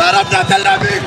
ضربنا تل أبيب.